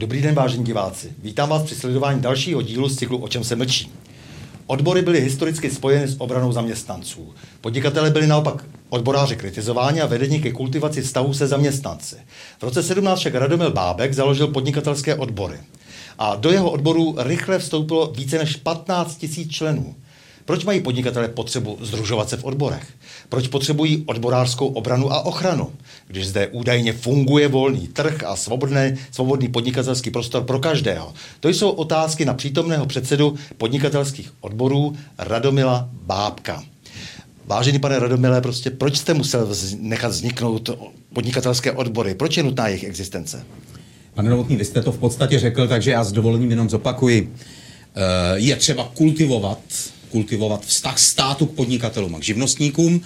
Dobrý den, vážení diváci. Vítám vás při sledování dalšího dílu z cyklu O čem se mlčí. Odbory byly historicky spojeny s obranou zaměstnanců. Podnikatele byli naopak odboráři kritizováni a vedení ke kultivaci vztahu se zaměstnanci. V roce 17 však Radomil Bábek založil podnikatelské odbory. A do jeho odboru rychle vstoupilo více než 15 000 členů. Proč mají podnikatelé potřebu združovat se v odborech? Proč potřebují odborářskou obranu a ochranu, když zde údajně funguje volný trh a svobodný, svobodný podnikatelský prostor pro každého? To jsou otázky na přítomného předsedu podnikatelských odborů Radomila Bábka. Vážený pane Radomile, prostě proč jste musel nechat vzniknout podnikatelské odbory? Proč je nutná jejich existence? Pane Novotný, vy jste to v podstatě řekl, takže já s dovolením jenom zopakuji. Eh, je třeba kultivovat kultivovat vztah státu k podnikatelům a k živnostníkům.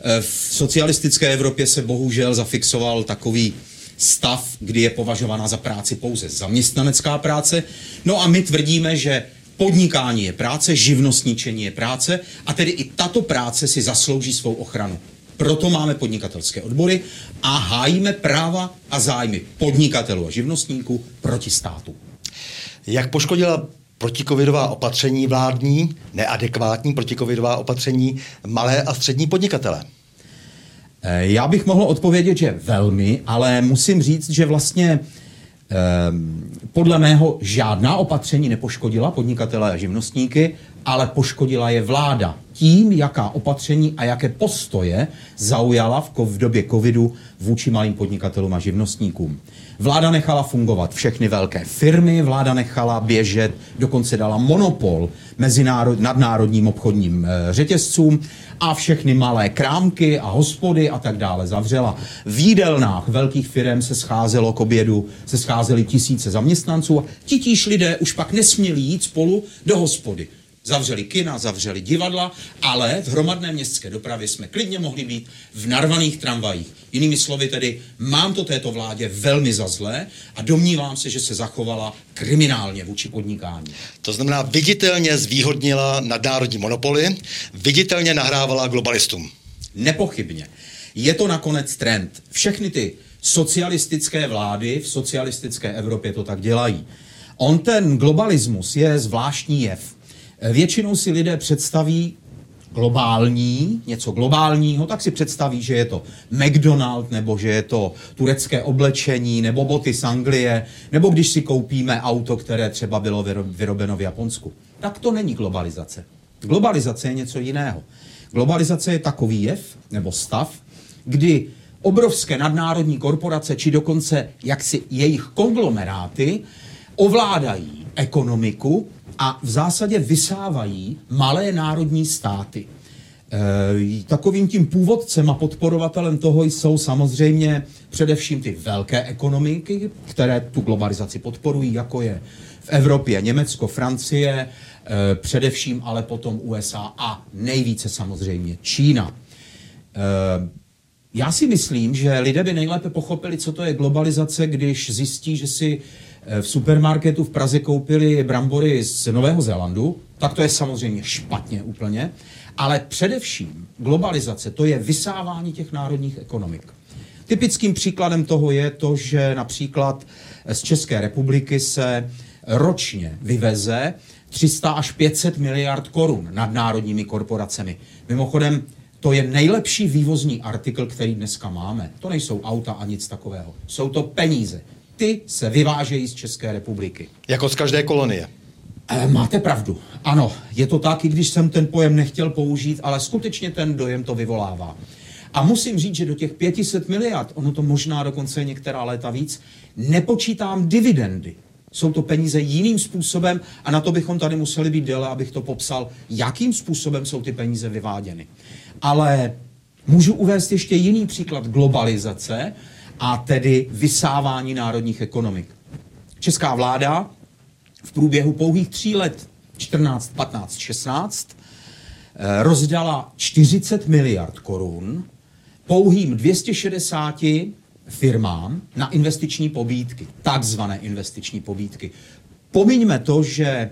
Eh, v socialistické Evropě se bohužel zafixoval takový stav, kdy je považována za práci pouze zaměstnanecká práce. No a my tvrdíme, že podnikání je práce, živnostníčení je práce a tedy i tato práce si zaslouží svou ochranu. Proto máme podnikatelské odbory a hájíme práva a zájmy podnikatelů a živnostníků proti státu. Jak poškodila protikovidová opatření vládní, neadekvátní protikovidová opatření malé a střední podnikatele? Eh, já bych mohl odpovědět, že velmi, ale musím říct, že vlastně eh, podle mého žádná opatření nepoškodila podnikatele a živnostníky, ale poškodila je vláda tím, jaká opatření a jaké postoje zaujala v, v době covidu vůči malým podnikatelům a živnostníkům. Vláda nechala fungovat všechny velké firmy, vláda nechala běžet, dokonce dala monopol mezinárod, nadnárodním obchodním e, řetězcům a všechny malé krámky a hospody a tak dále zavřela. V jídelnách velkých firm se scházelo k obědu, se scházely tisíce zaměstnanců a titíž lidé už pak nesměli jít spolu do hospody. Zavřeli kina, zavřeli divadla, ale v hromadné městské dopravě jsme klidně mohli být v narvaných tramvajích. Jinými slovy tedy, mám to této vládě velmi za zlé a domnívám se, že se zachovala kriminálně vůči podnikání. To znamená, viditelně zvýhodnila nadnárodní monopoly, viditelně nahrávala globalistům. Nepochybně. Je to nakonec trend. Všechny ty socialistické vlády v socialistické Evropě to tak dělají. On ten globalismus je zvláštní jev. Většinou si lidé představí globální, něco globálního, tak si představí, že je to McDonald, nebo že je to turecké oblečení, nebo boty z Anglie, nebo když si koupíme auto, které třeba bylo vyrobeno v Japonsku. Tak to není globalizace. Globalizace je něco jiného. Globalizace je takový jev, nebo stav, kdy obrovské nadnárodní korporace, či dokonce jaksi jejich konglomeráty, ovládají ekonomiku a v zásadě vysávají malé národní státy. E, takovým tím původcem a podporovatelem toho jsou samozřejmě především ty velké ekonomiky, které tu globalizaci podporují, jako je v Evropě Německo, Francie, e, především ale potom USA a nejvíce samozřejmě Čína. E, já si myslím, že lidé by nejlépe pochopili, co to je globalizace, když zjistí, že si v supermarketu v Praze koupili brambory z Nového Zélandu, tak to je samozřejmě špatně úplně, ale především globalizace, to je vysávání těch národních ekonomik. Typickým příkladem toho je to, že například z České republiky se ročně vyveze 300 až 500 miliard korun nad národními korporacemi. Mimochodem, to je nejlepší vývozní artikl, který dneska máme. To nejsou auta a nic takového. Jsou to peníze ty se vyvážejí z České republiky. Jako z každé kolonie. E, máte pravdu. Ano, je to tak, i když jsem ten pojem nechtěl použít, ale skutečně ten dojem to vyvolává. A musím říct, že do těch 500 miliard, ono to možná dokonce některá léta víc, nepočítám dividendy. Jsou to peníze jiným způsobem a na to bychom tady museli být déle, abych to popsal, jakým způsobem jsou ty peníze vyváděny. Ale můžu uvést ještě jiný příklad globalizace, a tedy vysávání národních ekonomik. Česká vláda v průběhu pouhých tří let, 14, 15, 16, rozdala 40 miliard korun pouhým 260 firmám na investiční pobídky, takzvané investiční pobídky. Pomiňme to, že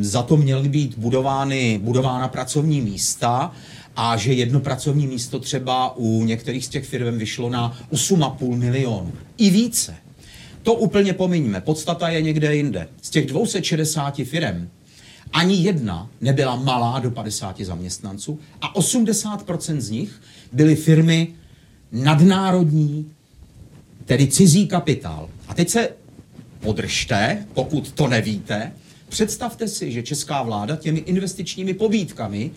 za to měly být budovány, budována pracovní místa a že jedno pracovní místo třeba u některých z těch firm vyšlo na 8,5 milionů. I více. To úplně pominíme. Podstata je někde jinde. Z těch 260 firm ani jedna nebyla malá do 50 zaměstnanců a 80% z nich byly firmy nadnárodní, tedy cizí kapitál. A teď se podržte, pokud to nevíte, představte si, že česká vláda těmi investičními pobídkami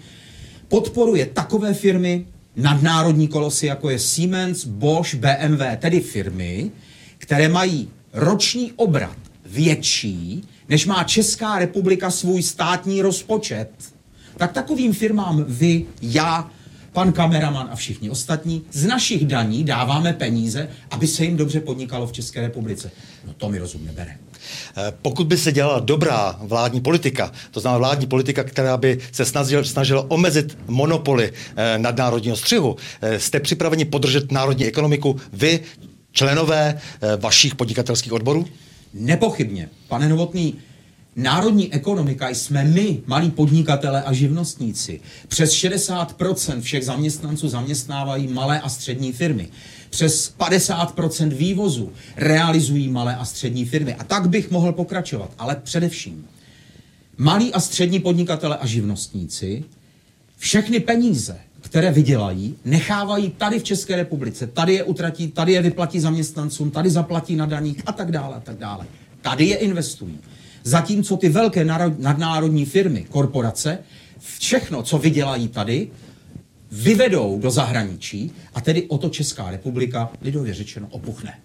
podporuje takové firmy, nadnárodní kolosy, jako je Siemens, Bosch, BMW, tedy firmy, které mají roční obrat větší, než má Česká republika svůj státní rozpočet, tak takovým firmám vy, já, pan kameraman a všichni ostatní z našich daní dáváme peníze, aby se jim dobře podnikalo v České republice. No to mi rozum nebere. Eh, pokud by se dělala dobrá vládní politika, to znamená vládní politika, která by se snažila, snažila omezit monopoly eh, nadnárodního střihu, eh, jste připraveni podržet národní ekonomiku vy, členové vašich podnikatelských odborů? Nepochybně. Pane Novotný, Národní ekonomika jsme my, malí podnikatele a živnostníci. Přes 60% všech zaměstnanců zaměstnávají malé a střední firmy. Přes 50% vývozu realizují malé a střední firmy. A tak bych mohl pokračovat. Ale především, malí a střední podnikatele a živnostníci všechny peníze, které vydělají, nechávají tady v České republice. Tady je utratí, tady je vyplatí zaměstnancům, tady zaplatí na daních a tak dále a tak dále. Tady je investují. Zatímco ty velké nadnárodní firmy, korporace, všechno, co vydělají tady, vyvedou do zahraničí a tedy o to Česká republika, lidově řečeno, opuchne.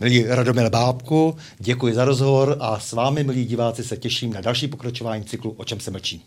Milí Radomil Bábku, děkuji za rozhovor a s vámi, milí diváci, se těším na další pokračování cyklu O čem se mlčí.